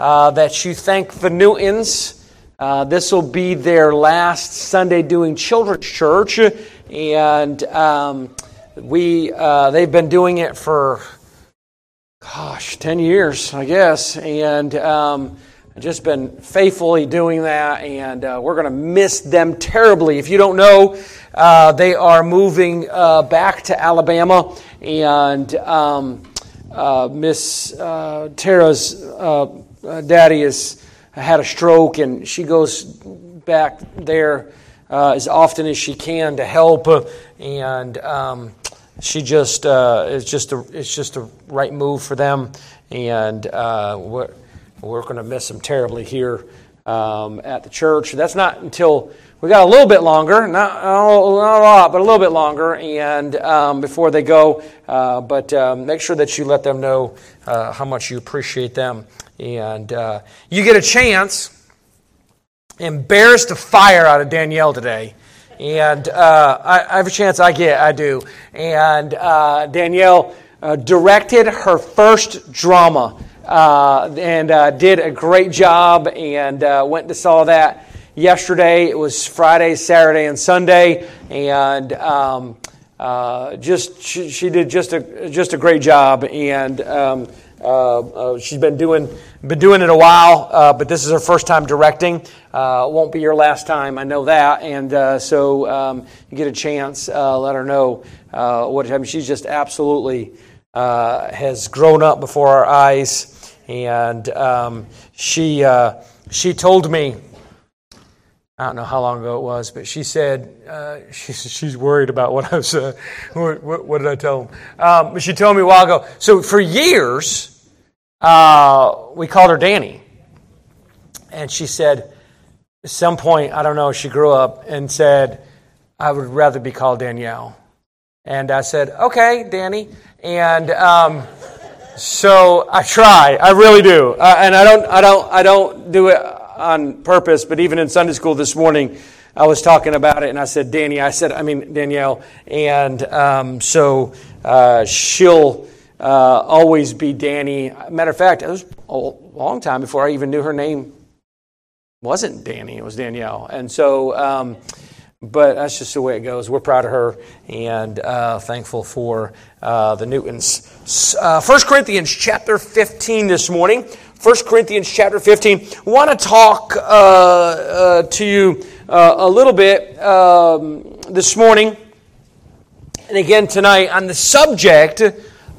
uh, that you thank the Newtons. Uh, this will be their last Sunday doing children's church, and um, we uh, they've been doing it for gosh, 10 years, I guess. And um, just been faithfully doing that, and uh, we're going to miss them terribly. If you don't know, uh, they are moving uh, back to Alabama, and um, Miss Tara's uh, daddy has had a stroke, and she goes back there as often as she can to help. and um, she just uh, it's just a it's just a right move for them, and uh, we're we're going to miss them terribly here um, at the church. That's not until we got a little bit longer, not, not a lot, but a little bit longer, and um, before they go. Uh, but um, make sure that you let them know uh, how much you appreciate them, and uh, you get a chance. Embarrassed the fire out of Danielle today and uh, I, a chance. I get, I do. And uh, Danielle uh, directed her first drama uh, and uh, did a great job. And uh, went and saw that yesterday. It was Friday, Saturday, and Sunday, and um, just she, she, did just a just a great job. And um, uh, uh, she's been doing been doing it a while, uh, but this is her first time directing. Uh, won't be your last time, I know that. And uh, so um, you get a chance, uh, let her know what happened. She's just absolutely has grown up before our eyes, and um, she she told me. I don't know how long ago it was, but she said uh, she's, she's worried about what I was. Uh, what, what, did I tell him? Um, she told me a while ago. So for years, uh, we called her Danny. And she said, at some point, I don't know, she grew up and said, I would rather be called Danielle. And I said, okay, Danny. And um, so I try, I really do. Uh, and I don't, I, don't, I don't do it on purpose, but even in Sunday school this morning, I was talking about it and I said, Danny, I said, I mean, Danielle. And um, so uh, she'll uh, always be Danny. Matter of fact, it was a long time before I even knew her name wasn't Danny, it was Danielle. And so, um, but that's just the way it goes. We're proud of her and uh, thankful for uh, the Newtons. Uh, 1 Corinthians chapter 15 this morning. 1 Corinthians chapter 15. I want to talk uh, uh, to you uh, a little bit um, this morning and again tonight on the subject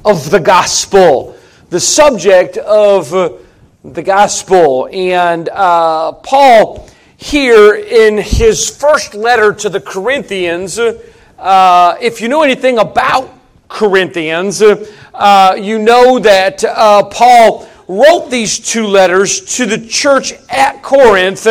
of the gospel, the subject of uh, the gospel. And uh, Paul, here in his first letter to the Corinthians, uh, if you know anything about Corinthians, uh, you know that uh, Paul wrote these two letters to the church at Corinth,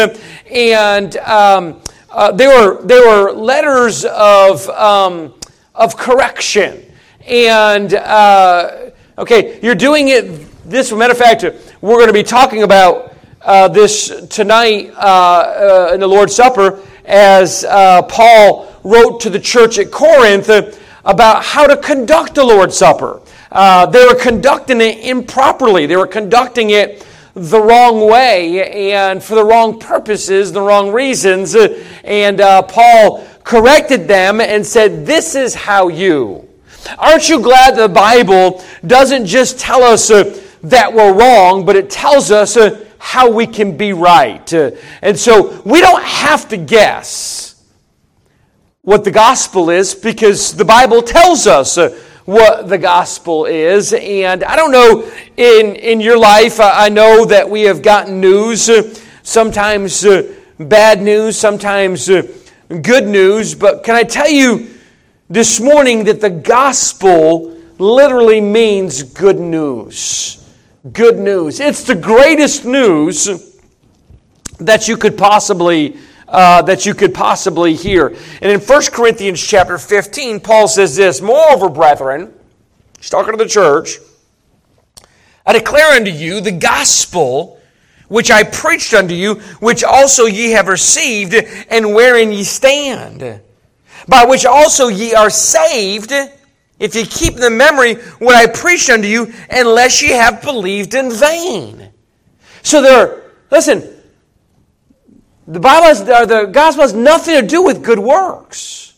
and um, uh, they were they were letters of um, of correction. And, uh, okay, you're doing it this matter of fact, we're going to be talking about uh, this tonight uh, uh in the Lord's Supper as uh, Paul wrote to the church at Corinth about how to conduct the Lord's Supper. Uh, they were conducting it improperly, they were conducting it the wrong way and for the wrong purposes, the wrong reasons. And Paul corrected them and said, This is how you Aren't you glad the Bible doesn't just tell us uh, that we're wrong, but it tells us uh, how we can be right? Uh, and so we don't have to guess what the gospel is because the Bible tells us uh, what the gospel is. And I don't know in, in your life, I know that we have gotten news, uh, sometimes uh, bad news, sometimes good news, but can I tell you, this morning that the gospel literally means good news. Good news. It's the greatest news that you could possibly uh, that you could possibly hear. And in 1 Corinthians chapter 15, Paul says this, Moreover, brethren, he's talking to the church, I declare unto you the gospel which I preached unto you, which also ye have received, and wherein ye stand by which also ye are saved, if ye keep in the memory what I preached unto you, unless ye have believed in vain. So there, listen, the Bible has, or the gospel has nothing to do with good works.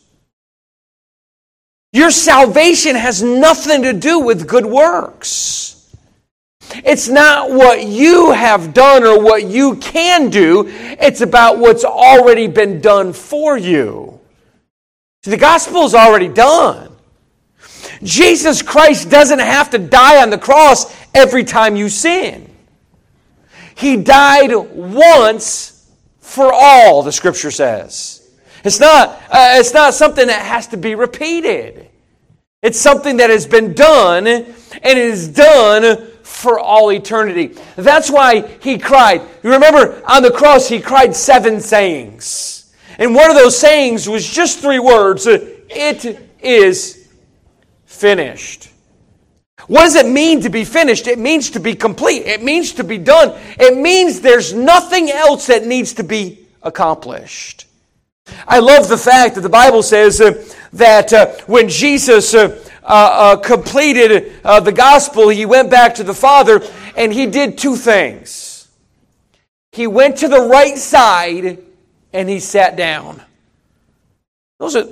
Your salvation has nothing to do with good works. It's not what you have done or what you can do, it's about what's already been done for you. See, the gospel is already done. Jesus Christ doesn't have to die on the cross every time you sin. He died once for all, the scripture says. It's not, uh, it's not something that has to be repeated. It's something that has been done and it is done for all eternity. That's why he cried. You remember on the cross, he cried seven sayings. And one of those sayings was just three words It is finished. What does it mean to be finished? It means to be complete. It means to be done. It means there's nothing else that needs to be accomplished. I love the fact that the Bible says uh, that uh, when Jesus uh, uh, uh, completed uh, the gospel, he went back to the Father and he did two things. He went to the right side and he sat down. Those are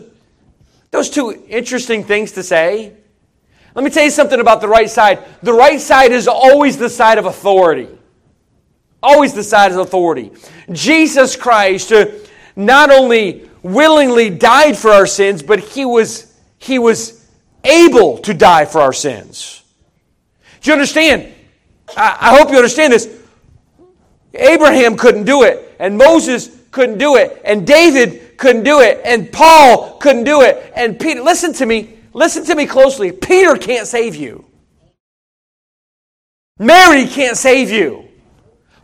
those two interesting things to say. Let me tell you something about the right side. The right side is always the side of authority. Always the side of authority. Jesus Christ uh, not only willingly died for our sins, but he was, he was able to die for our sins. Do you understand? I, I hope you understand this. Abraham couldn't do it, and Moses couldn't do it, and David couldn't do it, and Paul couldn't do it, and Peter. Listen to me. Listen to me closely. Peter can't save you. Mary can't save you.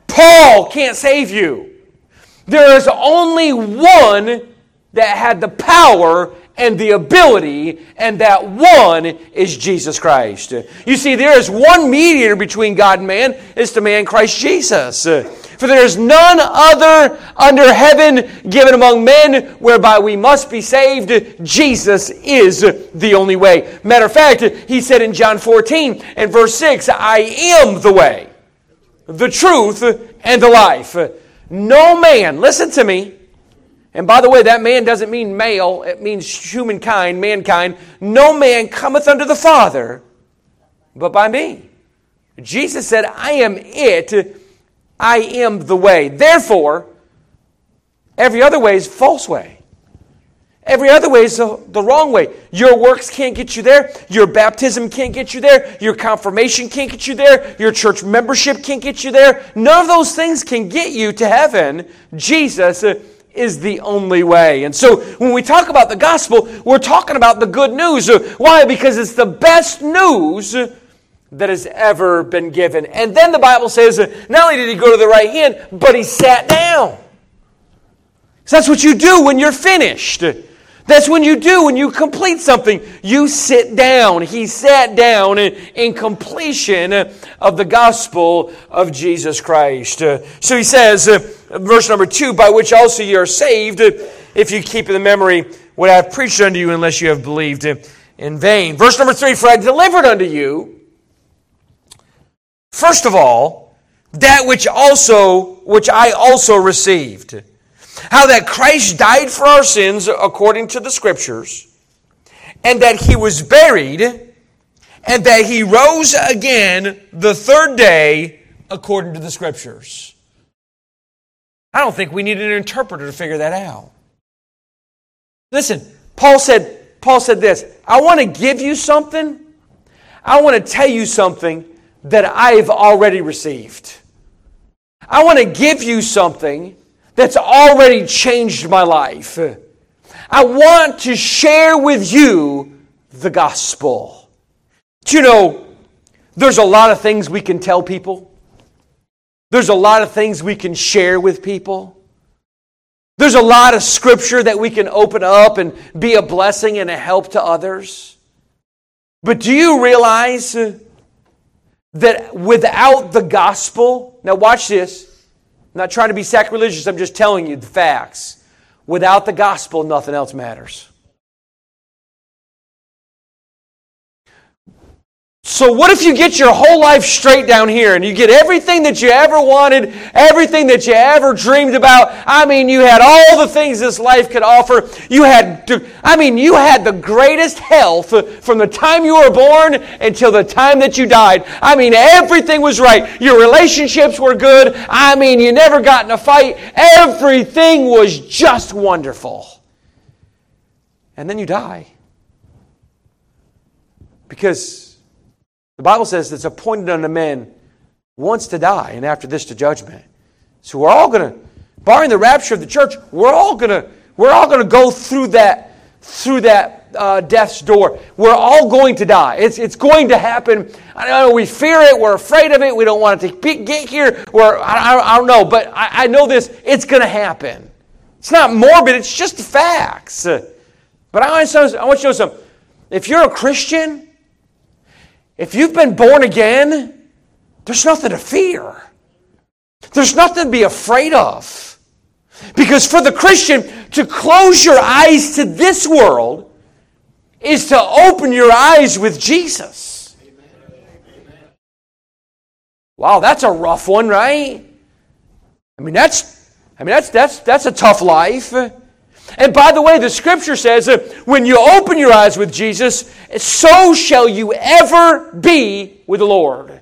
Paul can't save you. There is only one that had the power and the ability, and that one is Jesus Christ. You see, there is one mediator between God and man, it's the man Christ Jesus. For there is none other under heaven given among men whereby we must be saved. Jesus is the only way. Matter of fact, he said in John 14 and verse 6, I am the way, the truth, and the life. No man, listen to me, and by the way, that man doesn't mean male, it means humankind, mankind. No man cometh unto the Father but by me. Jesus said, I am it, I am the way. Therefore, every other way is false way. Every other way is the, the wrong way. Your works can't get you there. Your baptism can't get you there. Your confirmation can't get you there. Your church membership can't get you there. None of those things can get you to heaven. Jesus is the only way. And so when we talk about the gospel, we're talking about the good news. Uh, why? Because it's the best news that has ever been given. And then the Bible says uh, not only did he go to the right hand, but he sat down. So that's what you do when you're finished. That's when you do, when you complete something, you sit down. He sat down in, in completion of the gospel of Jesus Christ. Uh, so he says, verse number two, by which also you are saved, if you keep in the memory what I have preached unto you, unless you have believed in vain. Verse number three, for I delivered unto you, first of all, that which also, which I also received how that Christ died for our sins according to the Scriptures, and that he was buried, and that he rose again the third day according to the Scriptures. I don't think we need an interpreter to figure that out. Listen, Paul said, Paul said this I want to give you something. I want to tell you something that I've already received. I want to give you something that's already changed my life. I want to share with you the gospel. Do you know, there's a lot of things we can tell people. There's a lot of things we can share with people. There's a lot of scripture that we can open up and be a blessing and a help to others. But do you realize that without the gospel, now watch this, I'm not trying to be sacrilegious, I'm just telling you the facts. Without the gospel, nothing else matters. So, what if you get your whole life straight down here and you get everything that you ever wanted, everything that you ever dreamed about? I mean, you had all the things this life could offer. You had, I mean, you had the greatest health from the time you were born until the time that you died. I mean, everything was right. Your relationships were good. I mean, you never got in a fight. Everything was just wonderful. And then you die. Because the Bible says it's appointed unto men once to die, and after this to judgment. So we're all going to, barring the rapture of the church, we're all going to we're all going to go through that through that uh, death's door. We're all going to die. It's, it's going to happen. I know. We fear it. We're afraid of it. We don't want it to get here. Or I, I, don't know. But I, I know this. It's going to happen. It's not morbid. It's just facts. But I want, to, I want you to know something. If you're a Christian, if you've been born again, there's nothing to fear. There's nothing to be afraid of. Because for the Christian, to close your eyes to this world is to open your eyes with Jesus. Wow, that's a rough one, right? I mean, that's I mean that's that's that's a tough life. And by the way, the scripture says that when you open your eyes with Jesus, so shall you ever be with the Lord.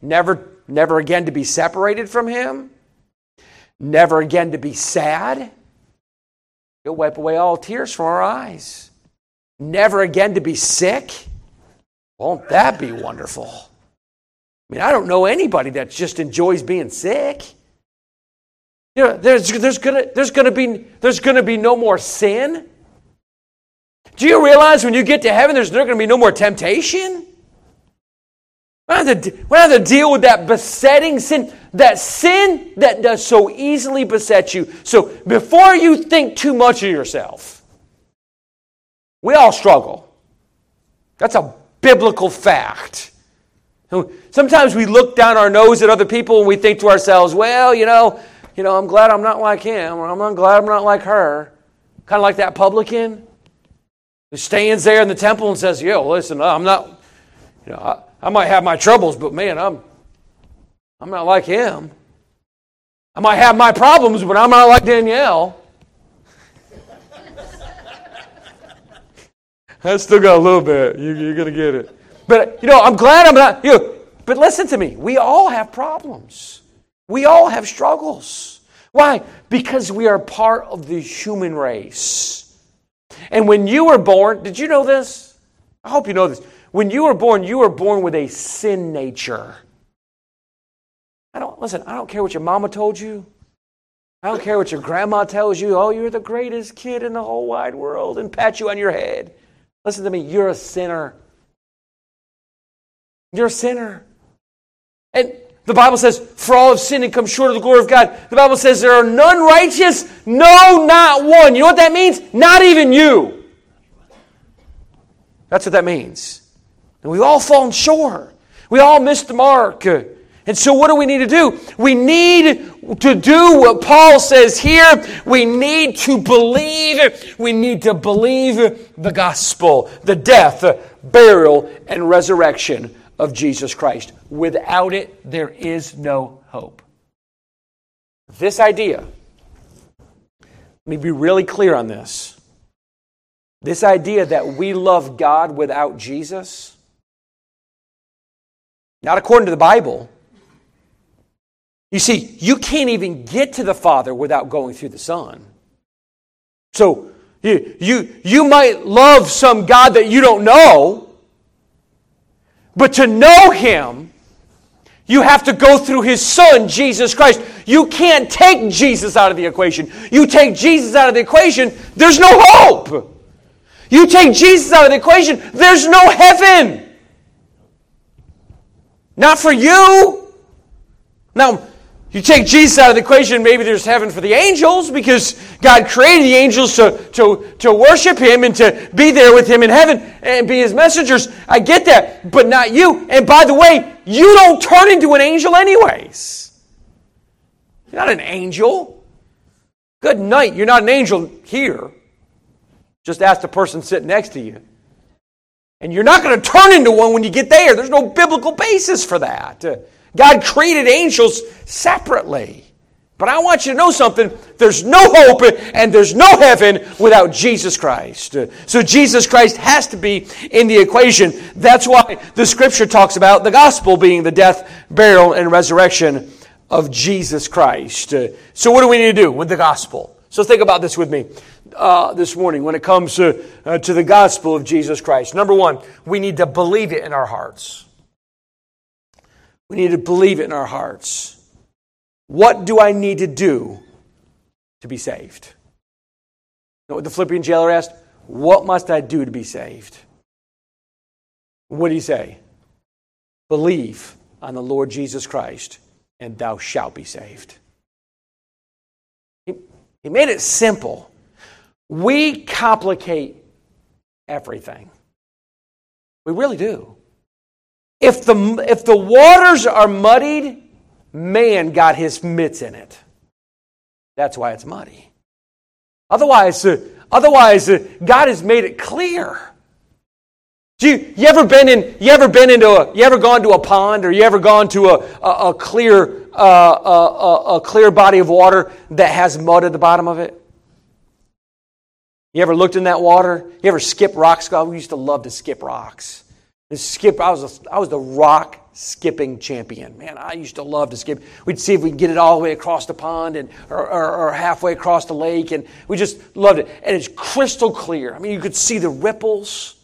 Never, never again to be separated from Him, never again to be sad. He'll wipe away all tears from our eyes. Never again to be sick. Won't that be wonderful? I mean, I don't know anybody that just enjoys being sick. You know, there's, there's gonna there's gonna be there's gonna be no more sin. Do you realize when you get to heaven, there's, there's gonna be no more temptation? We to, have to deal with that besetting sin, that sin that does so easily beset you. So before you think too much of yourself, we all struggle. That's a biblical fact. Sometimes we look down our nose at other people and we think to ourselves, well, you know, you know, I'm glad I'm not like him, or I'm glad I'm not like her. Kind of like that publican who stands there in the temple and says, Yo, listen, I'm not, you know, I, I might have my troubles, but man, I'm, I'm not like him. I might have my problems, but I'm not like Danielle. I still got a little bit. You, you're going to get it. But, you know, I'm glad I'm not, you but listen to me. We all have problems. We all have struggles. Why? Because we are part of the human race. And when you were born, did you know this? I hope you know this. When you were born, you were born with a sin nature. I don't listen, I don't care what your mama told you. I don't care what your grandma tells you. Oh, you're the greatest kid in the whole wide world and pat you on your head. Listen to me, you're a sinner. You're a sinner. And the Bible says, For all have sinned and come short of the glory of God. The Bible says, There are none righteous, no, not one. You know what that means? Not even you. That's what that means. And we've all fallen short. We all missed the mark. And so, what do we need to do? We need to do what Paul says here. We need to believe. We need to believe the gospel, the death, burial, and resurrection of Jesus Christ. Without it, there is no hope. This idea, let me be really clear on this. This idea that we love God without Jesus, not according to the Bible. You see, you can't even get to the Father without going through the Son. So, you, you, you might love some God that you don't know, but to know Him, you have to go through His Son, Jesus Christ. You can't take Jesus out of the equation. You take Jesus out of the equation, there's no hope. You take Jesus out of the equation, there's no heaven. Not for you. Now, you take Jesus out of the equation, maybe there's heaven for the angels because God created the angels to, to, to worship Him and to be there with Him in heaven and be His messengers. I get that, but not you. And by the way, you don't turn into an angel anyways. You're not an angel. Good night. You're not an angel here. Just ask the person sitting next to you. And you're not going to turn into one when you get there. There's no biblical basis for that. God created angels separately. But I want you to know something. There's no hope and there's no heaven without Jesus Christ. So Jesus Christ has to be in the equation. That's why the scripture talks about the gospel being the death, burial, and resurrection of Jesus Christ. So what do we need to do with the gospel? So think about this with me uh, this morning when it comes to, uh, to the gospel of Jesus Christ. Number one, we need to believe it in our hearts. We need to believe it in our hearts. What do I need to do to be saved? You know what the Philippian jailer asked? What must I do to be saved? What did he say? Believe on the Lord Jesus Christ, and thou shalt be saved. He, he made it simple. We complicate everything. We really do. If the, if the waters are muddied, man got his mitts in it. That's why it's muddy. Otherwise, uh, otherwise uh, God has made it clear. Do you, you ever been in? You ever been into a? You ever gone to a pond, or you ever gone to a a, a clear uh, a, a clear body of water that has mud at the bottom of it? You ever looked in that water? You ever skip rocks? God, We used to love to skip rocks. Skip. I was a, I was the rock skipping champion. Man, I used to love to skip. We'd see if we could get it all the way across the pond and or, or, or, halfway across the lake, and we just loved it. And it's crystal clear. I mean, you could see the ripples.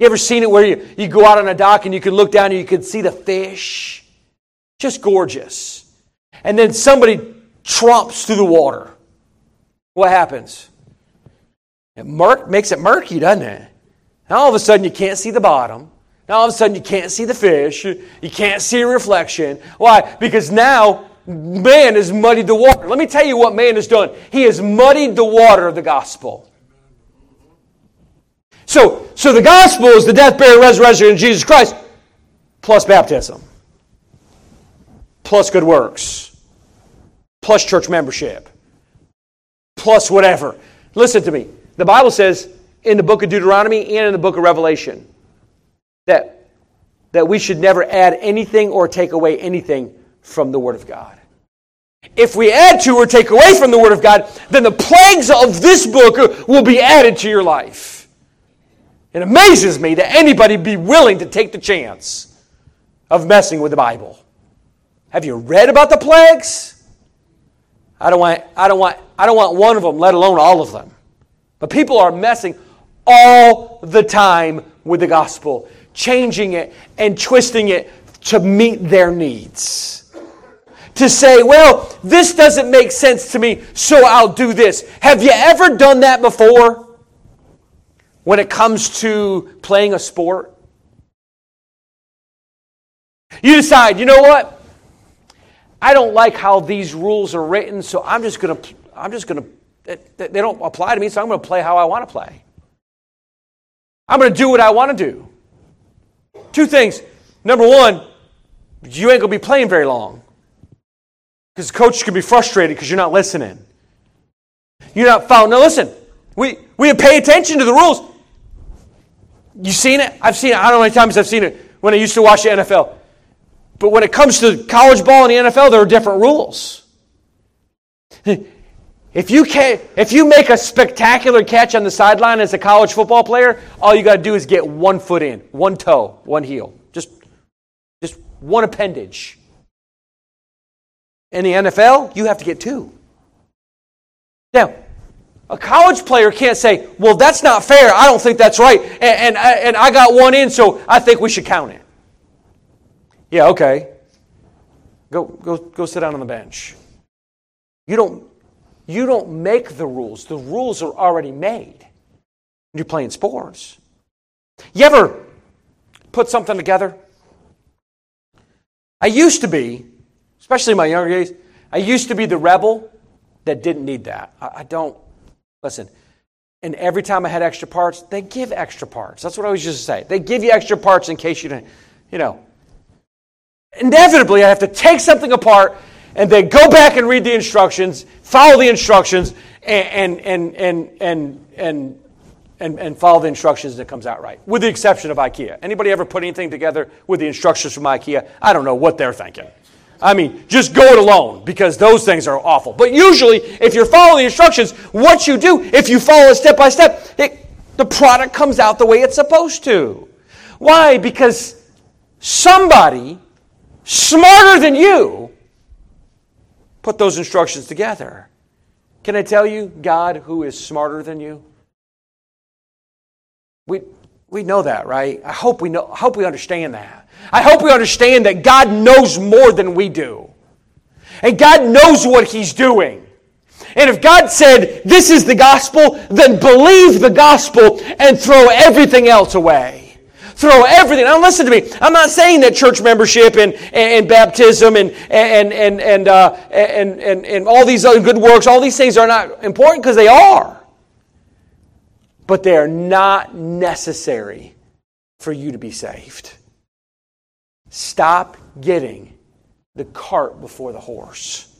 You ever seen it where you, you go out on a dock and you can look down and you can see the fish? Just gorgeous. And then somebody tromps through the water. What happens? It murk, makes it murky, doesn't it? And all of a sudden you can't see the bottom. Now all of a sudden you can't see the fish, you can't see a reflection. Why? Because now man has muddied the water. Let me tell you what man has done. He has muddied the water of the gospel. So, so the gospel is the death, burial, resurrection of Jesus Christ, plus baptism, plus good works, plus church membership, plus whatever. Listen to me. The Bible says in the book of Deuteronomy and in the book of Revelation that, that we should never add anything or take away anything from the Word of God. If we add to or take away from the Word of God, then the plagues of this book will be added to your life. It amazes me that anybody be willing to take the chance of messing with the Bible. Have you read about the plagues? I don't want, I don't want, I don't want one of them, let alone all of them. But people are messing all the time with the gospel changing it and twisting it to meet their needs. To say, well, this doesn't make sense to me, so I'll do this. Have you ever done that before? When it comes to playing a sport? You decide, you know what? I don't like how these rules are written, so I'm just going to, I'm just going to, they don't apply to me, so I'm going to play how I want to play. I'm going to do what I want to do. Two things. Number one, you ain't going to be playing very long. Because the coach could be frustrated because you're not listening. You're not following. Now, listen, we, we pay attention to the rules. You seen it? I've seen it. I don't know how many times I've seen it when I used to watch the NFL. But when it comes to college ball and the NFL, there are different rules. If you, can, if you make a spectacular catch on the sideline as a college football player, all you got to do is get one foot in, one toe, one heel. Just, just one appendage. In the NFL, you have to get two. Now, a college player can't say, well, that's not fair. I don't think that's right. And, and, and I got one in, so I think we should count it. Yeah, okay. Go, go, go sit down on the bench. You don't you don't make the rules, the rules are already made. You're playing sports. You ever put something together? I used to be, especially in my younger days, I used to be the rebel that didn't need that. I, I don't, listen, and every time I had extra parts, they give extra parts. That's what I always used to say. They give you extra parts in case you don't, you know. Inevitably, I have to take something apart and then go back and read the instructions, follow the instructions, and, and, and, and, and, and, and follow the instructions and it comes out right, with the exception of IKEA. Anybody ever put anything together with the instructions from IKEA? I don't know what they're thinking. I mean, just go it alone because those things are awful. But usually, if you're following the instructions, what you do, if you follow it step by step, it, the product comes out the way it's supposed to. Why? Because somebody smarter than you put those instructions together. Can I tell you, God, who is smarter than you? We, we know that, right? I hope we know. I hope we understand that. I hope we understand that God knows more than we do. And God knows what He's doing. And if God said, This is the gospel, then believe the gospel and throw everything else away. Throw everything. Now, listen to me. I'm not saying that church membership and, and, and baptism and, and, and, and, uh, and, and, and all these other good works, all these things are not important because they are. But they are not necessary for you to be saved. Stop getting the cart before the horse.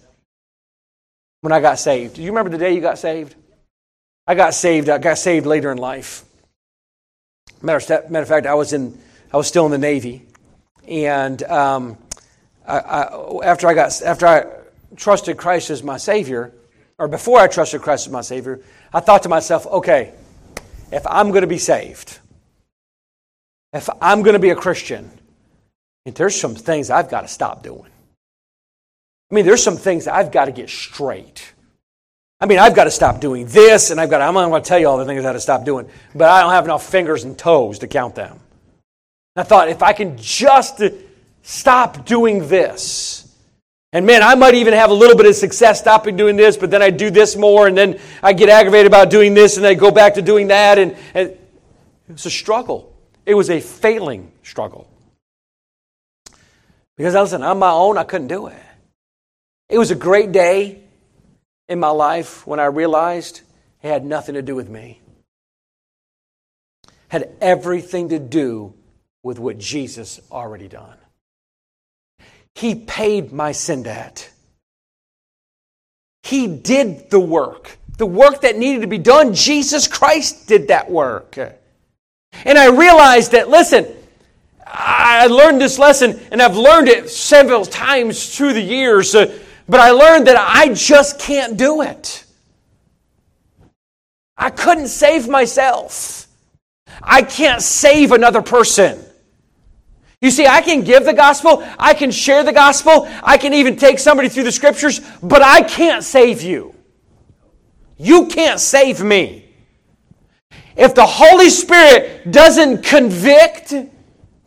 When I got saved, do you remember the day you got saved? I got saved. I got saved later in life. Matter of fact, I was in. I was still in the Navy, and um, I, I, after I got after I trusted Christ as my Savior, or before I trusted Christ as my Savior, I thought to myself, okay, if I'm going to be saved, if I'm going to be a Christian, there's some things I've got to stop doing. I mean, there's some things I've got to get straight. I mean, I've got to stop doing this, and I've got to, I'm not going to tell you all the things I got to stop doing, but I don't have enough fingers and toes to count them. I thought, if I can just stop doing this, and man, I might even have a little bit of success stopping doing this, but then I do this more, and then I get aggravated about doing this, and I go back to doing that, and, and it was a struggle. It was a failing struggle. Because listen, on my own, I couldn't do it. It was a great day in my life when I realized it had nothing to do with me. It had everything to do with what Jesus already done. He paid my sin debt. He did the work. The work that needed to be done, Jesus Christ did that work. And I realized that, listen, I learned this lesson, and I've learned it several times through the years, uh, but I learned that I just can't do it. I couldn't save myself. I can't save another person. You see, I can give the gospel, I can share the gospel, I can even take somebody through the scriptures, but I can't save you. You can't save me. If the Holy Spirit doesn't convict,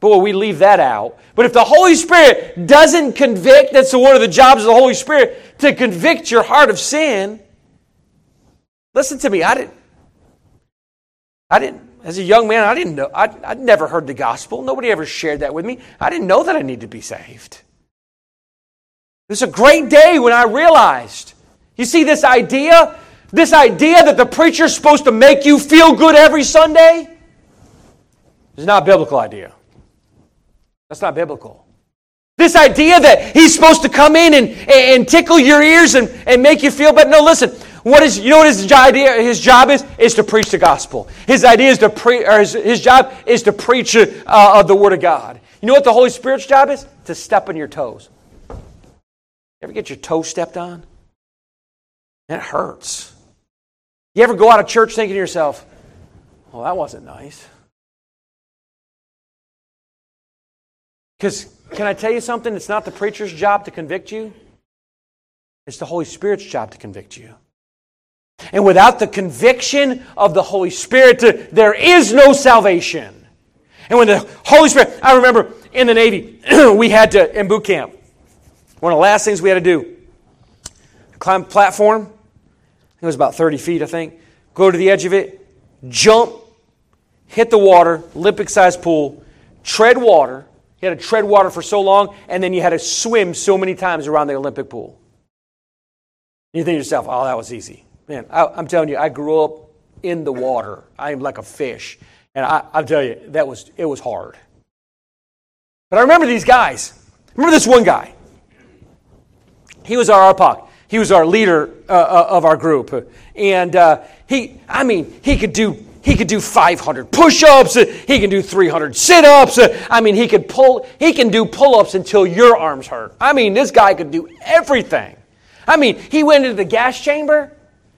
Boy, we leave that out. But if the Holy Spirit doesn't convict, that's one of the jobs of the Holy Spirit, to convict your heart of sin. Listen to me, I didn't, I didn't, as a young man, I didn't know, I, I'd never heard the gospel. Nobody ever shared that with me. I didn't know that I needed to be saved. It was a great day when I realized. You see this idea? This idea that the preacher's supposed to make you feel good every Sunday? is not a biblical idea. That's not biblical. This idea that he's supposed to come in and, and tickle your ears and, and make you feel better. No, listen. What is you know what his idea his job is is to preach the gospel. His idea is to pre or his, his job is to preach uh, of the word of God. You know what the Holy Spirit's job is? To step on your toes. You ever get your toe stepped on? That hurts. You ever go out of church thinking to yourself, "Well, that wasn't nice." Because can I tell you something? It's not the preacher's job to convict you, it's the Holy Spirit's job to convict you. And without the conviction of the Holy Spirit, there is no salvation. And when the Holy Spirit, I remember in the Navy, we had to, in boot camp, one of the last things we had to do, climb a platform, it was about 30 feet, I think, go to the edge of it, jump, hit the water, Olympic sized pool, tread water, you had to tread water for so long, and then you had to swim so many times around the Olympic pool. You think to yourself, oh, that was easy. Man, I, am telling you, I grew up in the water. I am like a fish. And I, I'll tell you, that was, it was hard. But I remember these guys. Remember this one guy. He was our RPOC. He was our leader uh, uh, of our group. And uh, he, I mean, he could do he could do 500 push-ups. He can do 300 sit-ups. I mean, he could pull. He can do pull-ups until your arms hurt. I mean, this guy could do everything. I mean, he went into the gas chamber.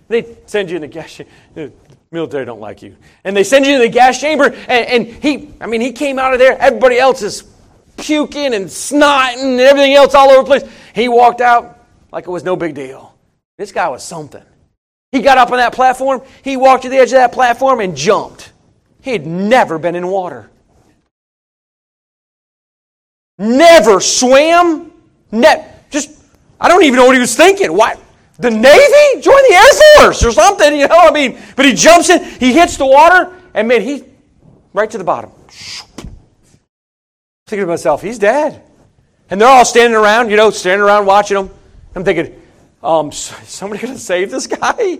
They send you in the gas chamber. The military don't like you, and they send you in the gas chamber. And, and he, I mean, he came out of there. Everybody else is puking and snotting and everything else all over the place. He walked out like it was no big deal. This guy was something. He got up on that platform, he walked to the edge of that platform and jumped. He had never been in water. Never swam. Ne- just, I don't even know what he was thinking. Why? The Navy? Join the Air Force or something, you know? what I mean, but he jumps in, he hits the water, and man, he, right to the bottom. Thinking to myself, he's dead. And they're all standing around, you know, standing around watching him. I'm thinking, um, somebody going to save this guy?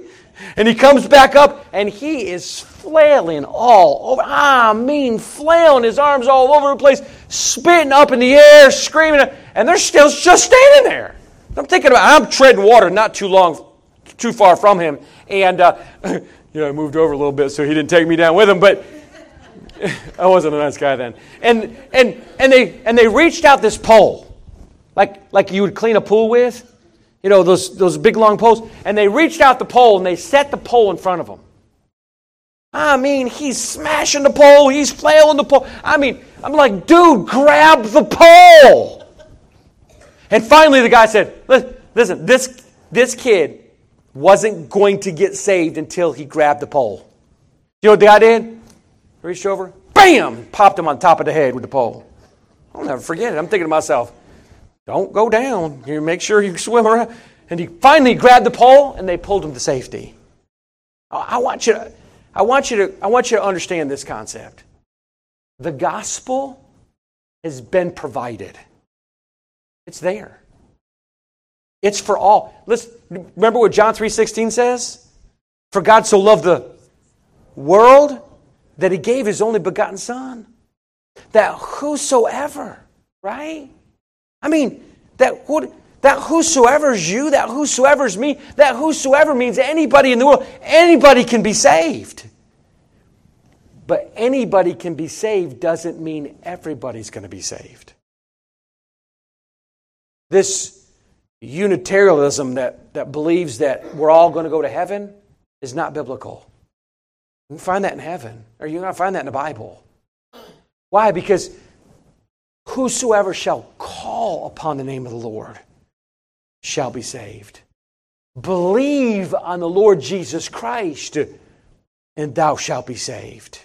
And he comes back up and he is flailing all over. I mean, flailing his arms all over the place, spitting up in the air, screaming, and they're still just standing there. I'm thinking about, I'm treading water not too long, too far from him. And, uh, you know, I moved over a little bit so he didn't take me down with him, but I wasn't a nice guy then. And, and, and, they, and they reached out this pole, like, like you would clean a pool with you know, those, those big long poles. And they reached out the pole and they set the pole in front of him. I mean, he's smashing the pole, he's flailing the pole. I mean, I'm like, dude, grab the pole. And finally, the guy said, listen, this, this kid wasn't going to get saved until he grabbed the pole. You know what the guy did? Reached over, bam, popped him on top of the head with the pole. I'll never forget it. I'm thinking to myself, don't go down. You make sure you swim around. And he finally grabbed the pole and they pulled him to safety. I want you to, I want you to, I want you to understand this concept. The gospel has been provided. It's there. It's for all. Let's remember what John 3:16 says? For God so loved the world that he gave his only begotten son that whosoever, right? I mean, that what that whosoever is you, that whosoever's me, that whosoever means anybody in the world. Anybody can be saved. But anybody can be saved doesn't mean everybody's going to be saved. This Unitarianism that, that believes that we're all going to go to heaven is not biblical. You can find that in heaven, or you're going to find that in the Bible. Why? Because Whosoever shall call upon the name of the Lord shall be saved. Believe on the Lord Jesus Christ, and thou shalt be saved.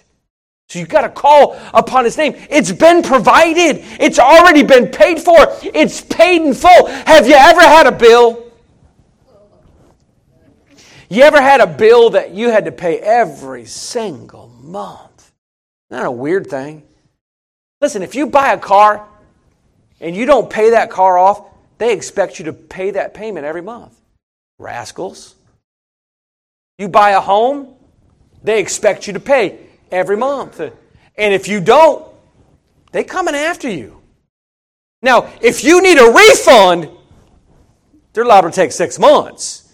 So you've got to call upon his name. It's been provided. It's already been paid for. It's paid in full. Have you ever had a bill? You ever had a bill that you had to pay every single month? That a weird thing? Listen, if you buy a car and you don't pay that car off, they expect you to pay that payment every month. Rascals. You buy a home, they expect you to pay every month. And if you don't, they coming after you. Now, if you need a refund, they're liable to take six months.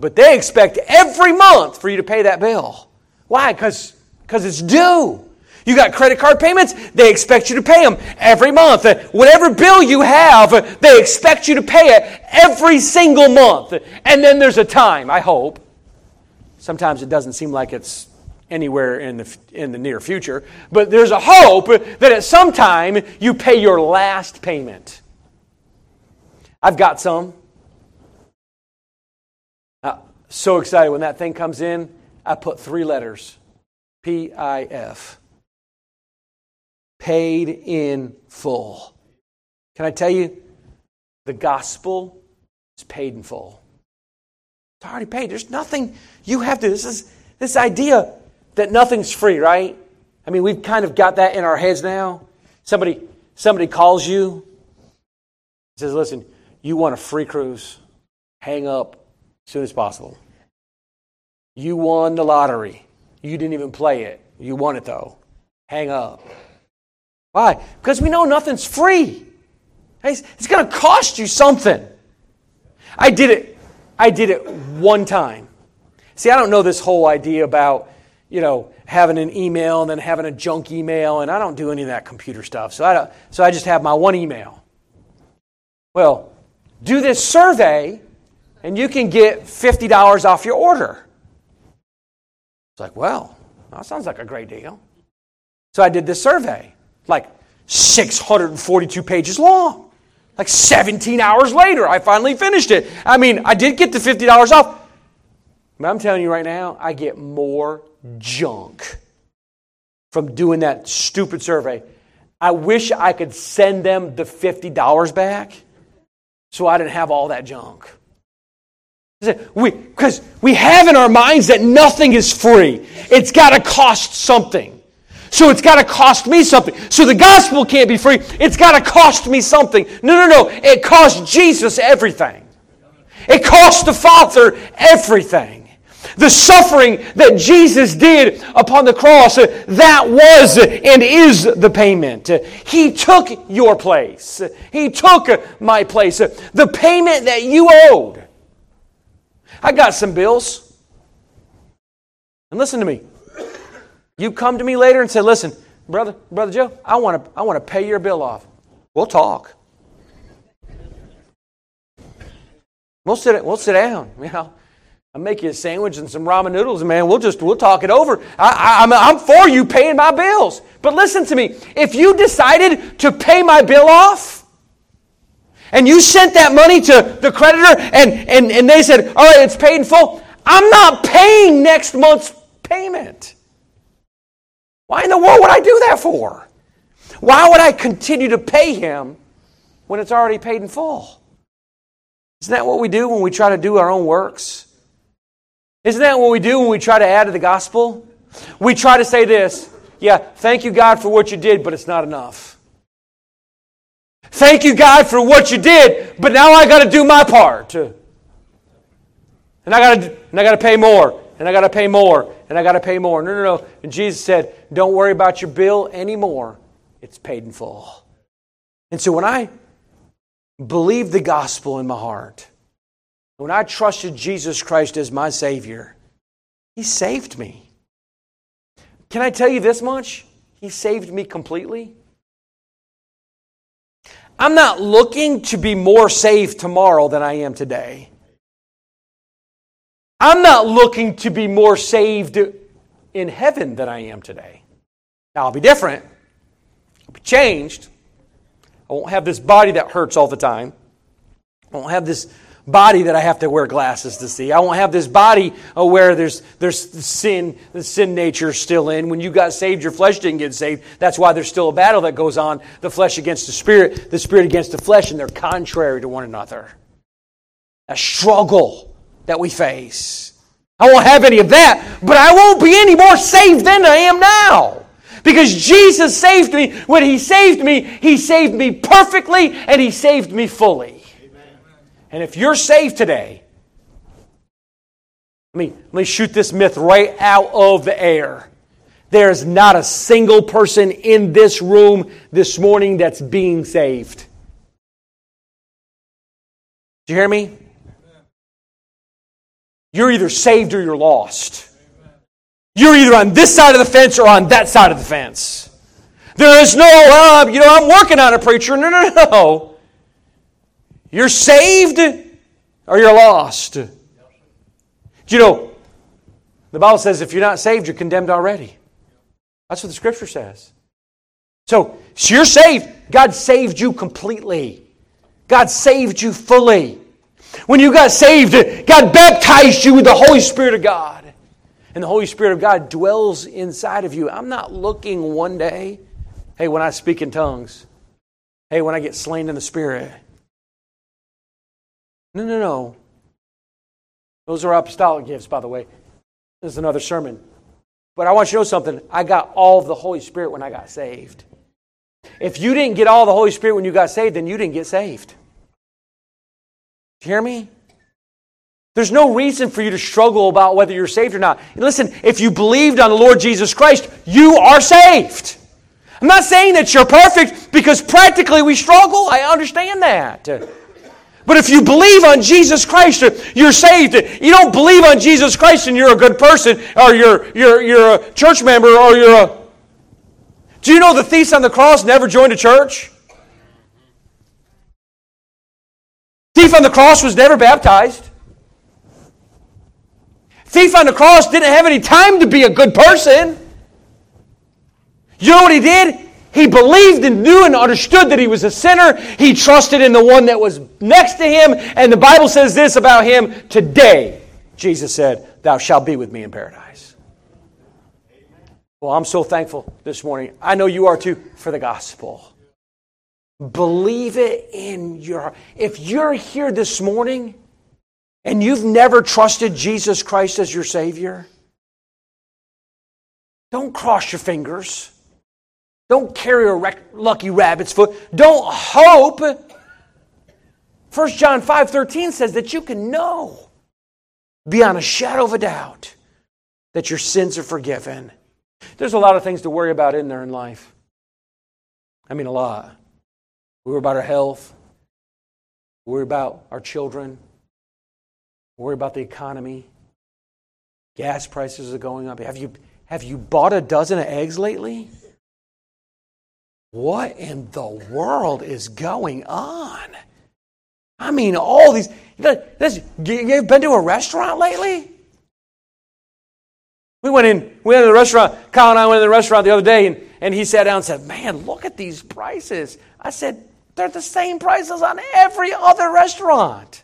But they expect every month for you to pay that bill. Why? Because it's due. You got credit card payments, they expect you to pay them every month. Whatever bill you have, they expect you to pay it every single month. And then there's a time, I hope. Sometimes it doesn't seem like it's anywhere in the, in the near future, but there's a hope that at some time you pay your last payment. I've got some. Uh, so excited when that thing comes in. I put three letters P I F paid in full. Can I tell you? The gospel is paid in full. It's already paid. There's nothing you have to. This is this idea that nothing's free, right? I mean, we've kind of got that in our heads now. Somebody somebody calls you, says, "Listen, you want a free cruise? Hang up as soon as possible. You won the lottery. You didn't even play it. You won it though. Hang up." Why? Because we know nothing's free. It's going to cost you something. I did it. I did it one time. See, I don't know this whole idea about, you know, having an email and then having a junk email, and I don't do any of that computer stuff. So I, don't, so I just have my one email. Well, do this survey, and you can get $50 off your order. It's like, well, that sounds like a great deal. So I did this survey, like 642 pages long. Like 17 hours later, I finally finished it. I mean, I did get the $50 off. But I'm telling you right now, I get more junk from doing that stupid survey. I wish I could send them the $50 back so I didn't have all that junk. Because we, we have in our minds that nothing is free, it's got to cost something. So it's got to cost me something. So the gospel can't be free. It's got to cost me something. No, no, no. It cost Jesus everything. It cost the Father everything. The suffering that Jesus did upon the cross, that was and is the payment. He took your place. He took my place. The payment that you owed. I got some bills. And listen to me. You come to me later and say, listen, brother, brother Joe, I want to I want to pay your bill off. We'll talk. We'll sit, we'll sit down. You know, I'll make you a sandwich and some ramen noodles, man. We'll just we'll talk it over. I, I, I'm for you paying my bills. But listen to me. If you decided to pay my bill off, and you sent that money to the creditor, and, and, and they said, all right, it's paid in full, I'm not paying next month's payment. Why in the world would I do that for? Why would I continue to pay him when it's already paid in full? Isn't that what we do when we try to do our own works? Isn't that what we do when we try to add to the gospel? We try to say this Yeah, thank you, God, for what you did, but it's not enough. Thank you, God, for what you did, but now I got to do my part. And I got to and I got to pay more, and I got to pay more, and I got to pay more. No, no, no. And Jesus said, Don't worry about your bill anymore. It's paid in full. And so when I believed the gospel in my heart, when I trusted Jesus Christ as my Savior, He saved me. Can I tell you this much? He saved me completely. I'm not looking to be more saved tomorrow than I am today. I'm not looking to be more saved in heaven than I am today. Now, I'll be different, I'll be changed. I won't have this body that hurts all the time. I won't have this body that I have to wear glasses to see. I won't have this body uh, where there's, there's sin, the sin nature still in. When you got saved, your flesh didn't get saved. That's why there's still a battle that goes on the flesh against the spirit, the spirit against the flesh, and they're contrary to one another. A struggle that we face. I won't have any of that, but I won't be any more saved than I am now. Because Jesus saved me. When He saved me, He saved me perfectly and He saved me fully. Amen. And if you're saved today, let me, let me shoot this myth right out of the air. There's not a single person in this room this morning that's being saved. Do you hear me? You're either saved or you're lost. You're either on this side of the fence or on that side of the fence. There is no, uh, you know, I'm working on a preacher. No, no, no. You're saved or you're lost. Do you know, the Bible says if you're not saved, you're condemned already. That's what the scripture says. So, so you're saved. God saved you completely. God saved you fully. When you got saved, God baptized you with the Holy Spirit of God. And the Holy Spirit of God dwells inside of you. I'm not looking one day, hey, when I speak in tongues, hey, when I get slain in the Spirit. No, no, no. Those are apostolic gifts, by the way. This is another sermon. But I want you to know something. I got all of the Holy Spirit when I got saved. If you didn't get all the Holy Spirit when you got saved, then you didn't get saved. You hear me? There's no reason for you to struggle about whether you're saved or not. listen, if you believed on the Lord Jesus Christ, you are saved. I'm not saying that you're perfect because practically we struggle. I understand that. But if you believe on Jesus Christ, you're saved. You don't believe on Jesus Christ and you're a good person, or you're, you're, you're a church member, or you're a. Do you know the thief on the cross never joined a church? Thief on the cross was never baptized. Thief on the cross didn't have any time to be a good person. You know what he did? He believed and knew and understood that he was a sinner. He trusted in the one that was next to him. And the Bible says this about him today. Jesus said, Thou shalt be with me in paradise. Well, I'm so thankful this morning. I know you are too for the gospel. Believe it in your heart. If you're here this morning and you've never trusted Jesus Christ as your Savior, don't cross your fingers. Don't carry a lucky rabbit's foot. Don't hope. 1 John 5:13 says that you can know beyond a shadow of a doubt that your sins are forgiven. There's a lot of things to worry about in there in life. I mean a lot. We worry about our health. We worry about our children. We worry about the economy. Gas prices are going up. Have you, have you bought a dozen of eggs lately? what in the world is going on? I mean, all these. This, you've been to a restaurant lately? We went in, we went to the restaurant. Kyle and I went to the restaurant the other day, and, and he sat down and said, Man, look at these prices. I said, They're the same prices on every other restaurant.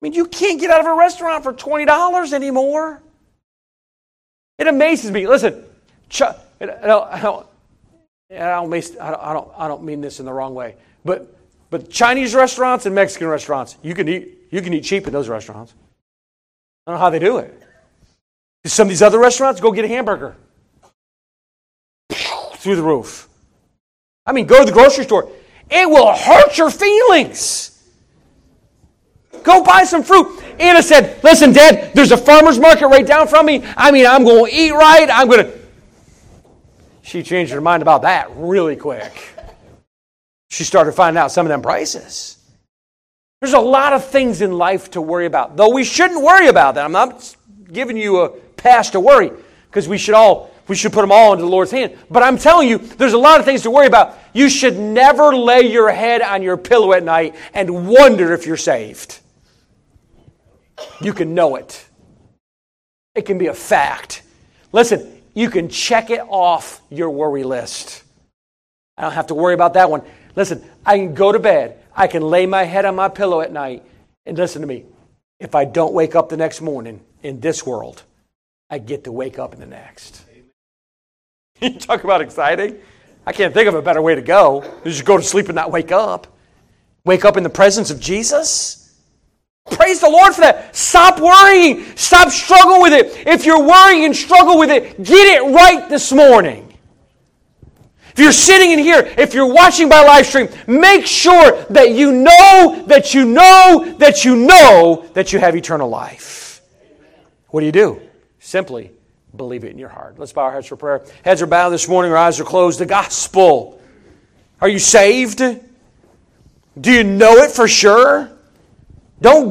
I mean, you can't get out of a restaurant for $20 anymore. It amazes me. Listen, ch- I don't, I don't, I don't, I don't, I don't, I don't mean this in the wrong way, but, but Chinese restaurants and Mexican restaurants, you can eat, you can eat cheap in those restaurants. I don't know how they do it. Some of these other restaurants, go get a hamburger through the roof. I mean, go to the grocery store. It will hurt your feelings. Go buy some fruit. Anna said, Listen, Dad, there's a farmer's market right down from me. I mean, I'm going to eat right. I'm going to she changed her mind about that really quick. She started finding out some of them prices. There's a lot of things in life to worry about, though we shouldn't worry about them. I'm not giving you a pass to worry because we should all we should put them all into the Lord's hand. But I'm telling you, there's a lot of things to worry about. You should never lay your head on your pillow at night and wonder if you're saved. You can know it. It can be a fact. Listen, you can check it off your worry list. I don't have to worry about that one. Listen, I can go to bed. I can lay my head on my pillow at night. And listen to me if I don't wake up the next morning in this world, I get to wake up in the next. you talk about exciting. I can't think of a better way to go. Just go to sleep and not wake up. Wake up in the presence of Jesus. Praise the Lord for that. Stop worrying. Stop struggling with it. If you're worrying and struggle with it, get it right this morning. If you're sitting in here, if you're watching by live stream, make sure that you know that you know that you know that you have eternal life. What do you do? Simply believe it in your heart. Let's bow our heads for prayer. Heads are bowed this morning, our eyes are closed. The gospel. Are you saved? Do you know it for sure? Don't